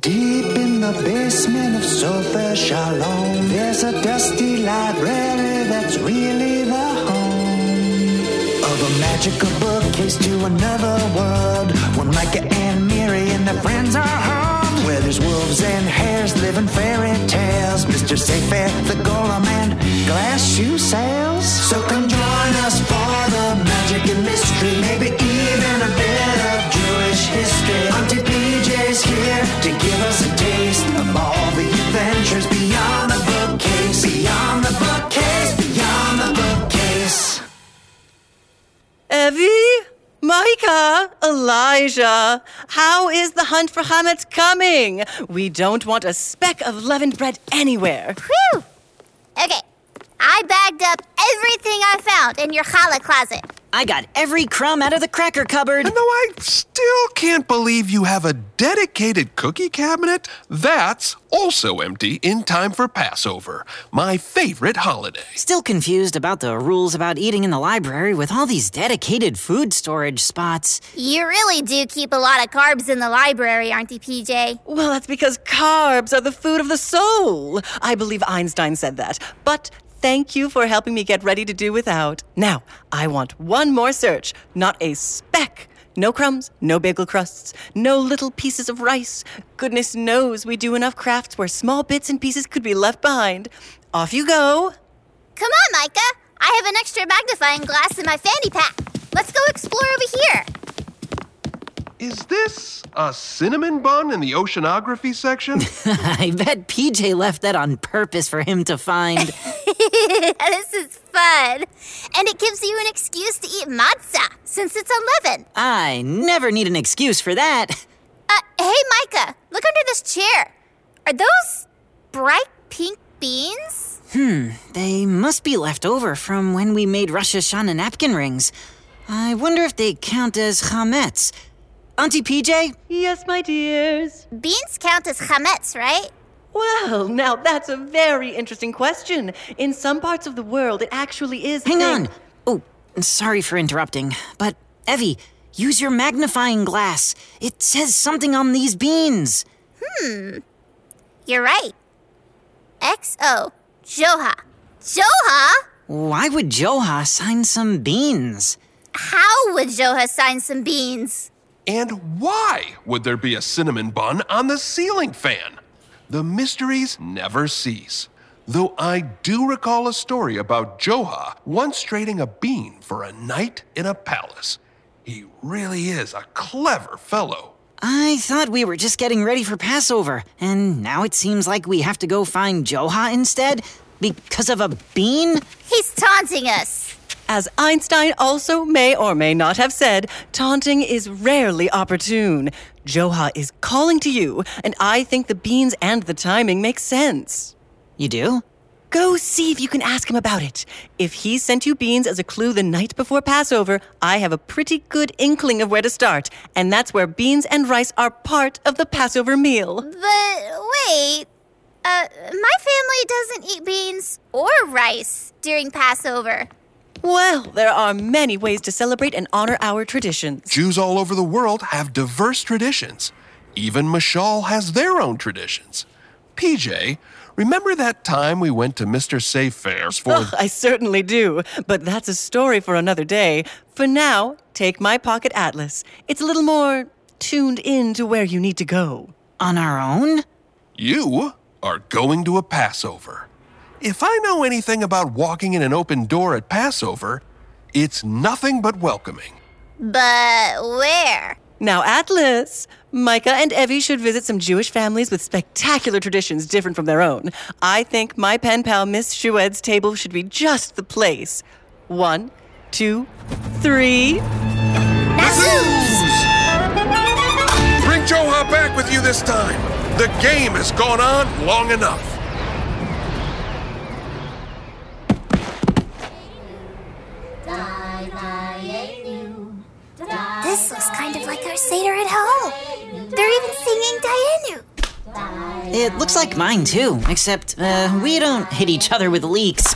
Deep in the basement of Sofa Shalom, there's a dusty library that's really the home of a magical bookcase to another world. Where Micah and Miri and their friends are home. Where there's wolves and hares living fairy tales. Mr. Sayfair, the golem, and glass shoe sales. So come join us for the magic and mystery. Maybe even here to give us a taste of all the adventures beyond the bookcase. Beyond the bookcase, beyond the bookcase. Evie? Micah? Elijah? How is the hunt for Hametz coming? We don't want a speck of leavened bread anywhere. Whew! Okay, I bagged up everything I found in your challah closet. I got every crumb out of the cracker cupboard. And though I still can't believe you have a dedicated cookie cabinet, that's also empty in time for Passover, my favorite holiday. Still confused about the rules about eating in the library with all these dedicated food storage spots. You really do keep a lot of carbs in the library, aren't you, PJ? Well, that's because carbs are the food of the soul. I believe Einstein said that. But thank you for helping me get ready to do without. Now, I want one more search, not a speck. No crumbs, no bagel crusts, no little pieces of rice. Goodness knows we do enough crafts where small bits and pieces could be left behind. Off you go. Come on, Micah. I have an extra magnifying glass in my fanny pack. Let's go explore over here. Is this a cinnamon bun in the oceanography section? I bet PJ left that on purpose for him to find. this is fun. And it gives you an excuse to eat matzah since it's unleavened. I never need an excuse for that. Uh, hey, Micah, look under this chair. Are those bright pink beans? Hmm, they must be left over from when we made Rosh Hashanah napkin rings. I wonder if they count as chametz. Auntie PJ? Yes, my dears. Beans count as chametz, right? Well, now that's a very interesting question. In some parts of the world, it actually is. Hang thing- on. Oh, sorry for interrupting, but Evie, use your magnifying glass. It says something on these beans. Hmm. You're right. XO. Joha. Joha? Why would Joha sign some beans? How would Joha sign some beans? and why would there be a cinnamon bun on the ceiling fan? The mysteries never cease. Though I do recall a story about Joha once trading a bean for a night in a palace. He really is a clever fellow. I thought we were just getting ready for Passover, and now it seems like we have to go find Joha instead? Because of a bean? He's taunting us. As Einstein also may or may not have said, taunting is rarely opportune. Joha is calling to you, and I think the beans and the timing make sense. You do? Go see if you can ask him about it. If he sent you beans as a clue the night before Passover, I have a pretty good inkling of where to start, and that's where beans and rice are part of the Passover meal. But wait. Uh, my family doesn't eat beans or rice during Passover. Well, there are many ways to celebrate and honor our traditions. Jews all over the world have diverse traditions. Even Mashal has their own traditions. PJ, remember that time we went to Mr. Safe Fairs for. Ugh, I certainly do, but that's a story for another day. For now, take my pocket atlas. It's a little more tuned in to where you need to go. On our own? You are going to a Passover. If I know anything about walking in an open door at Passover, it's nothing but welcoming. But where? Now, Atlas, Micah and Evie should visit some Jewish families with spectacular traditions different from their own. I think my pen pal Miss Shouhed's table should be just the place. One, two, three. Bring Joha back with you this time. The game has gone on long enough. This looks kind of like our Seder at home. They're even singing Dayenu. It looks like mine too, except uh, we don't hit each other with leeks.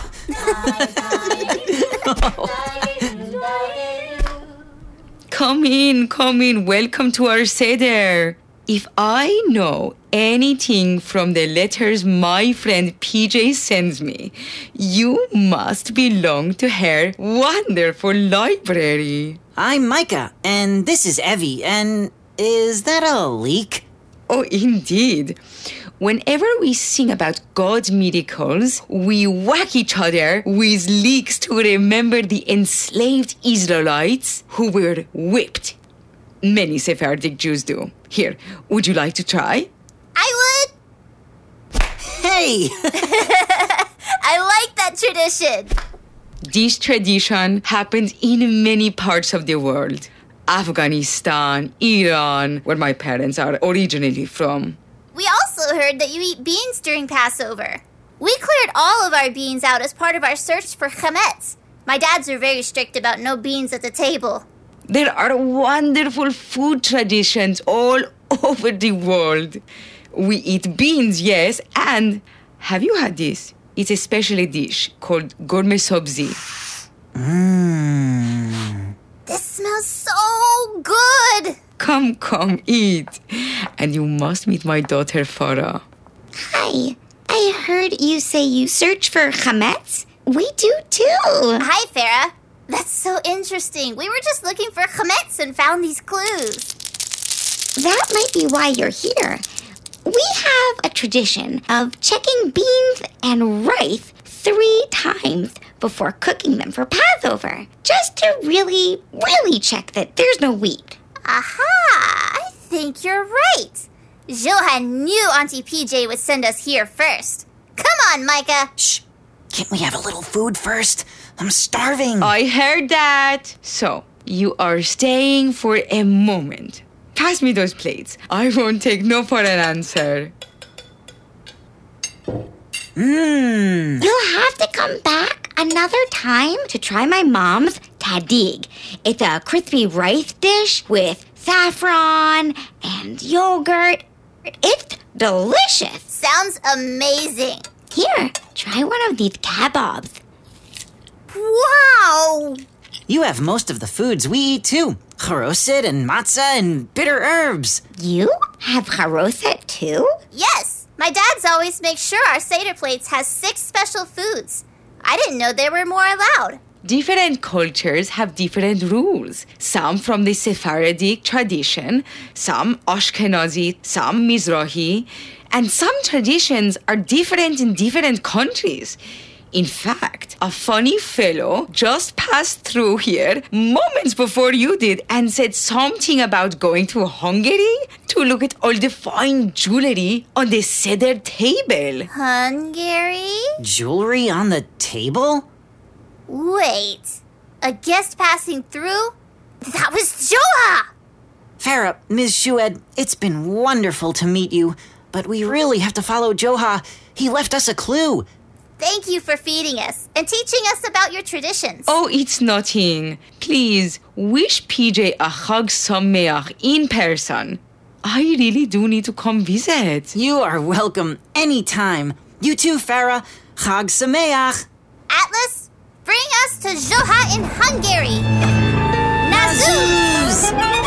Come in, come in. Welcome to our Seder. If I know anything from the letters my friend PJ sends me, you must belong to her wonderful library. I'm Micah, and this is Evie, and is that a leek? Oh, indeed. Whenever we sing about God's miracles, we whack each other with leeks to remember the enslaved Israelites who were whipped. Many Sephardic Jews do. Here, would you like to try? I would. Hey! I like that tradition. This tradition happens in many parts of the world. Afghanistan, Iran, where my parents are originally from. We also heard that you eat beans during Passover. We cleared all of our beans out as part of our search for chametz. My dads are very strict about no beans at the table. There are wonderful food traditions all over the world. We eat beans, yes, and have you had this? It's a special dish called ghormeh sabzi. Mm. This smells so good. Come, come, eat. And you must meet my daughter Farrah. Hi. I heard you say you search for chametz. We do too. Hi, Farrah. That's so interesting. We were just looking for chametz and found these clues. That might be why you're here. We have a tradition of checking beans and rice three times before cooking them for Passover, just to really, really check that there's no wheat. Aha! I think you're right. Joha knew Auntie PJ would send us here first. Come on, Micah. Shh! Can't we have a little food first? I'm starving. I heard that. So, you are staying for a moment. Pass me those plates. I won't take no for an answer. Mmm. You'll have to come back another time to try my mom's tahdig. It's a crispy rice dish with saffron and yogurt. It's delicious. Sounds amazing. Here, try one of these kebabs. Wow! You have most of the foods we eat too. Charoset and matzah and bitter herbs. You have charoset too? Yes, my dad's always makes sure our Seder plates has six special foods. I didn't know there were more allowed. Different cultures have different rules. Some from the Sephardic tradition, some Ashkenazi, some Mizrahi, and some traditions are different in different countries. In fact, a funny fellow just passed through here moments before you did and said something about going to Hungary to look at all the fine jewelry on the Seder table. Hungary? Jewelry on the table? Wait. A guest passing through? That was Joha! Farrah, Ms. Shouhed, it's been wonderful to meet you, but we really have to follow Joha. He left us a clue. Thank you for feeding us and teaching us about your traditions. Oh, it's nothing. Please wish PJ a Chag Sameach in person. I really do need to come visit. You are welcome anytime. You too, Farrah. Chag Sameach. Atlas, bring us to Joha in Hungary. Nazuz!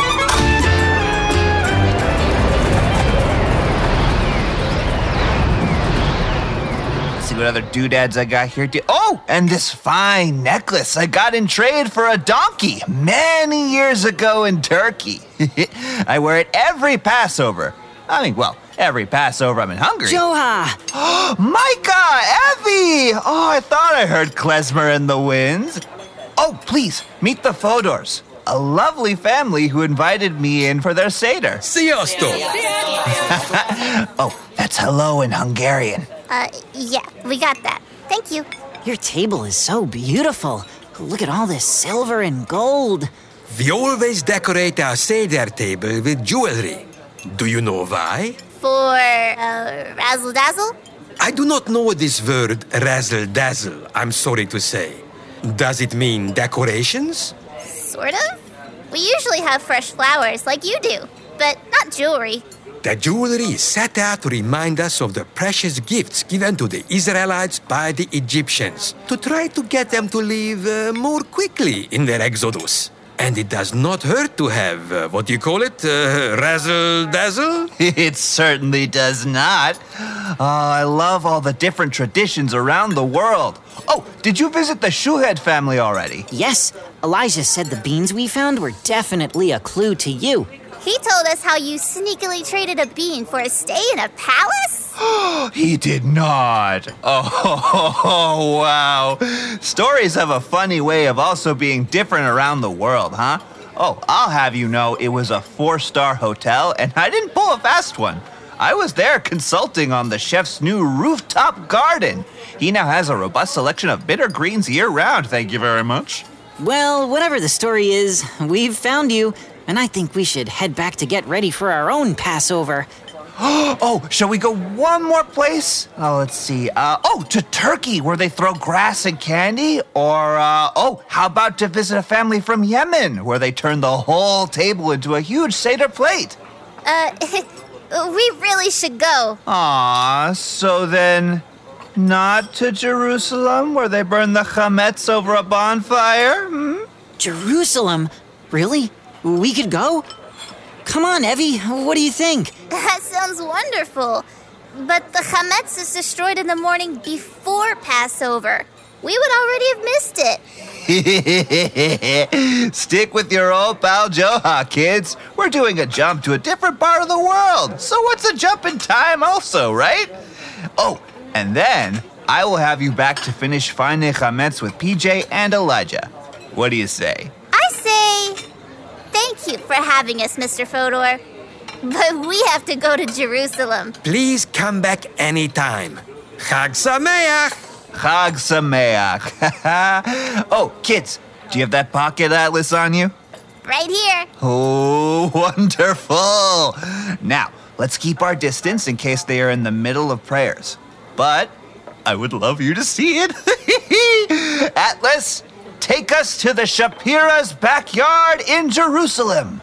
See what other doodads I got here. too. Oh, and this fine necklace I got in trade for a donkey many years ago in Turkey. I wear it every Passover. I mean, well, every Passover I'm in Hungary. Joha! Micah! Evie! Oh, I thought I heard klezmer in the winds. Oh, please, meet the Fodors. A lovely family who invited me in for their Seder. Sziasztok! Oh, that's hello in Hungarian. Uh, yeah, we got that. Thank you. Your table is so beautiful. Look at all this silver and gold. We always decorate our Seder table with jewelry. Do you know why? For, uh, razzle dazzle? I do not know this word razzle dazzle, I'm sorry to say. Does it mean decorations? Sort of. We usually have fresh flowers like you do, but not jewelry. The jewelry is set out to remind us of the precious gifts given to the Israelites by the Egyptians to try to get them to leave uh, more quickly in their exodus. And it does not hurt to have, uh, what do you call it? Uh, razzle dazzle? It certainly does not. Oh, I love all the different traditions around the world. Oh, did you visit the Shouhed family already? Yes, Elijah said the beans we found were definitely a clue to you. He told us how you sneakily traded a bean for a stay in a palace? He did not. Oh, wow. Stories have a funny way of also being different around the world, huh? Oh, I'll have you know it was a four star hotel, and I didn't pull a fast one. I was there consulting on the chef's new rooftop garden. He now has a robust selection of bitter greens year round, thank you very much. Well, whatever the story is, we've found you, and I think we should head back to get ready for our own Passover. Oh, shall we go one more place? Oh, let's see. Uh, oh, to Turkey, where they throw grass and candy? Or, uh, oh, how about to visit a family from Yemen, where they turn the whole table into a huge Seder plate? Uh, we really should go. Aw, so then, not to Jerusalem, where they burn the chametz over a bonfire? Hmm? Jerusalem? Really? We could go? Come on, Evie, what do you think? That sounds wonderful. But the chametz is destroyed in the morning before Passover. We would already have missed it. Stick with your old pal Joha, kids. We're doing a jump to a different part of the world. So what's a jump in time, also, right? Oh, and then I will have you back to finish finding chametz with PJ and Elijah. What do you say? I say thank you for having us, Mr. Fodor. But we have to go to Jerusalem. Please come back anytime. Chag Sameach! Chag Sameach. oh, kids, do you have that pocket atlas on you? Right here. Oh, wonderful. Now, let's keep our distance in case they are in the middle of prayers. But I would love you to see it. Atlas, take us to the Shapira's backyard in Jerusalem.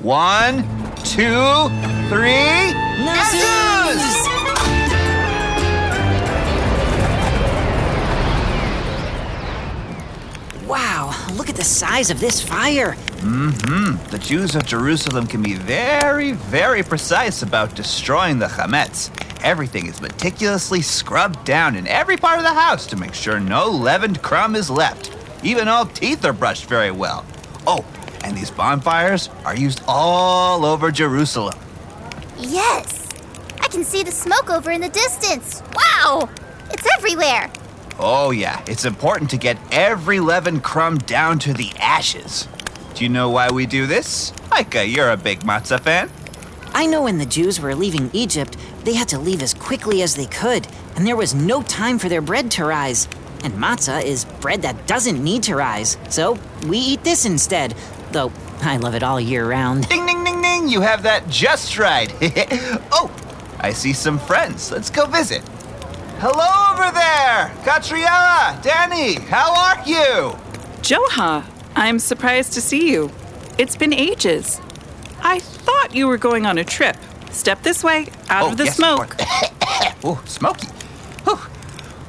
One, two, three. Nazuz! Wow, look at the size of this fire. Mm-hmm. The Jews of Jerusalem can be very, very precise about destroying the chametz. Everything is meticulously scrubbed down in every part of the house to make sure no leavened crumb is left. Even all teeth are brushed very well. Oh, and these bonfires are used all over Jerusalem. Yes. I can see the smoke over in the distance. Wow. It's everywhere. Oh, yeah, it's important to get every leavened crumb down to the ashes. Do you know why we do this? Micah, you're a big matzah fan. I know when the Jews were leaving Egypt, they had to leave as quickly as they could, and there was no time for their bread to rise. And matzah is bread that doesn't need to rise, so we eat this instead. Though I love it all year round. Ding, ding, ding, ding. You have that just right. oh, I see some friends. Let's go visit. Hello over there. Catriella, Danny, how are you? Joha, I'm surprised to see you. It's been ages. I thought you were going on a trip. Step this way, out oh, of the yes, smoke. oh, smoky.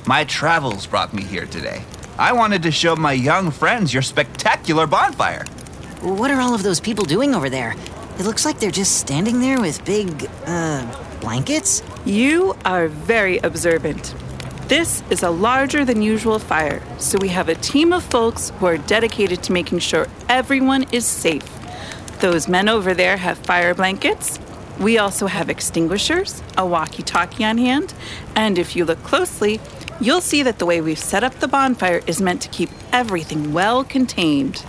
Whew. My travels brought me here today. I wanted to show my young friends your spectacular bonfire. What are all of those people doing over there? It looks like they're just standing there with big, uh, blankets? You are very observant. This is a larger than usual fire, so we have a team of folks who are dedicated to making sure everyone is safe. Those men over there have fire blankets. We also have extinguishers, a walkie talkie on hand, and if you look closely, you'll see that the way we've set up the bonfire is meant to keep everything well contained.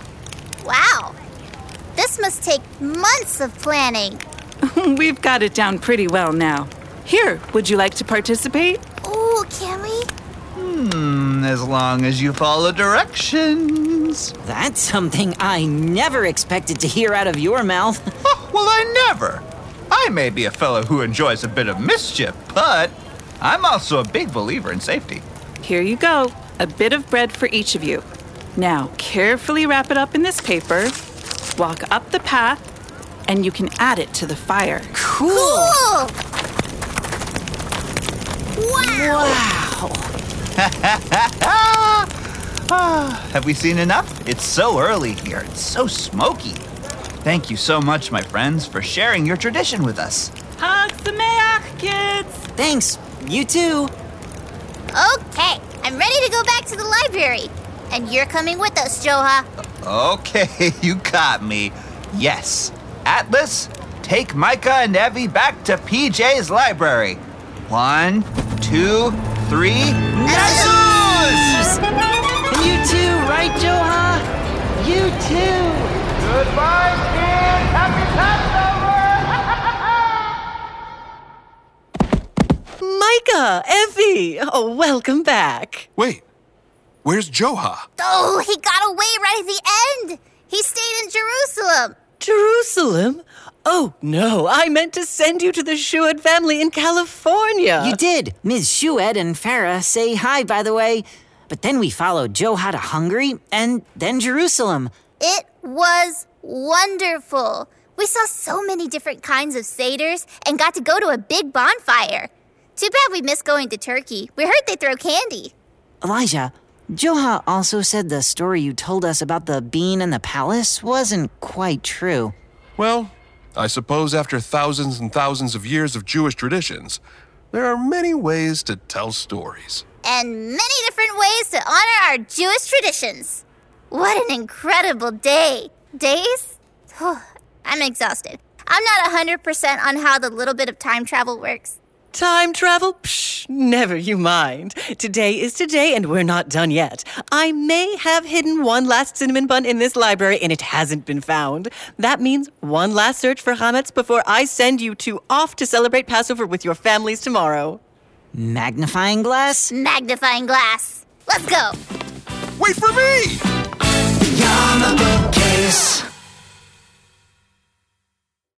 Wow. This must take months of planning. We've got it down pretty well now. Here, would you like to participate? Oh, can we? Hmm, as long as you follow directions. That's something I never expected to hear out of your mouth. Oh, well, I never. I may be a fellow who enjoys a bit of mischief, but I'm also a big believer in safety. Here you go. A bit of bread for each of you. Now, carefully wrap it up in this paper, walk up the path, and you can add it to the fire. Cool! Cool. Wow. Wow! Have we seen enough? It's so early here. It's so smoky. Thank you so much, my friends, for sharing your tradition with us. Hag Sameach, kids! Thanks. You too. Okay, I'm ready to go back to the library. And you're coming with us, Joha. Okay, you got me. Yes. Atlas, take Micah and Evie back to PJ's library. One, two, three. Nazuz! And you too, right, Joha? You too. Goodbye, Micah, Evie, oh, welcome back. Wait, where's Joha? Oh, he got away right at the end. He stayed in Jerusalem. Jerusalem? Oh, no, I meant to send you to the Shouhed family in California. You did. Ms. Shouhed and Farrah say hi, by the way. But then we followed Joha to Hungary and then Jerusalem. It was wonderful. We saw so many different kinds of Seders and got to go to a big bonfire. Too bad we missed going to Turkey. We heard they throw candy. Elijah, Joha also said the story you told us about the bean and the palace wasn't quite true. Well, I suppose after thousands and thousands of years of Jewish traditions, there are many ways to tell stories. And many different ways to honor our Jewish traditions. What an incredible day. Days? I'm exhausted. I'm not 100% on how the little bit of time travel works. Time travel? Psh, never you mind. Today is today, and we're not done yet. I may have hidden one last cinnamon bun in this library, and it hasn't been found. That means one last search for chametz before I send you two off to celebrate Passover with your families tomorrow. Magnifying glass? Magnifying glass. Let's go. Wait for me! Beyond the bookcase.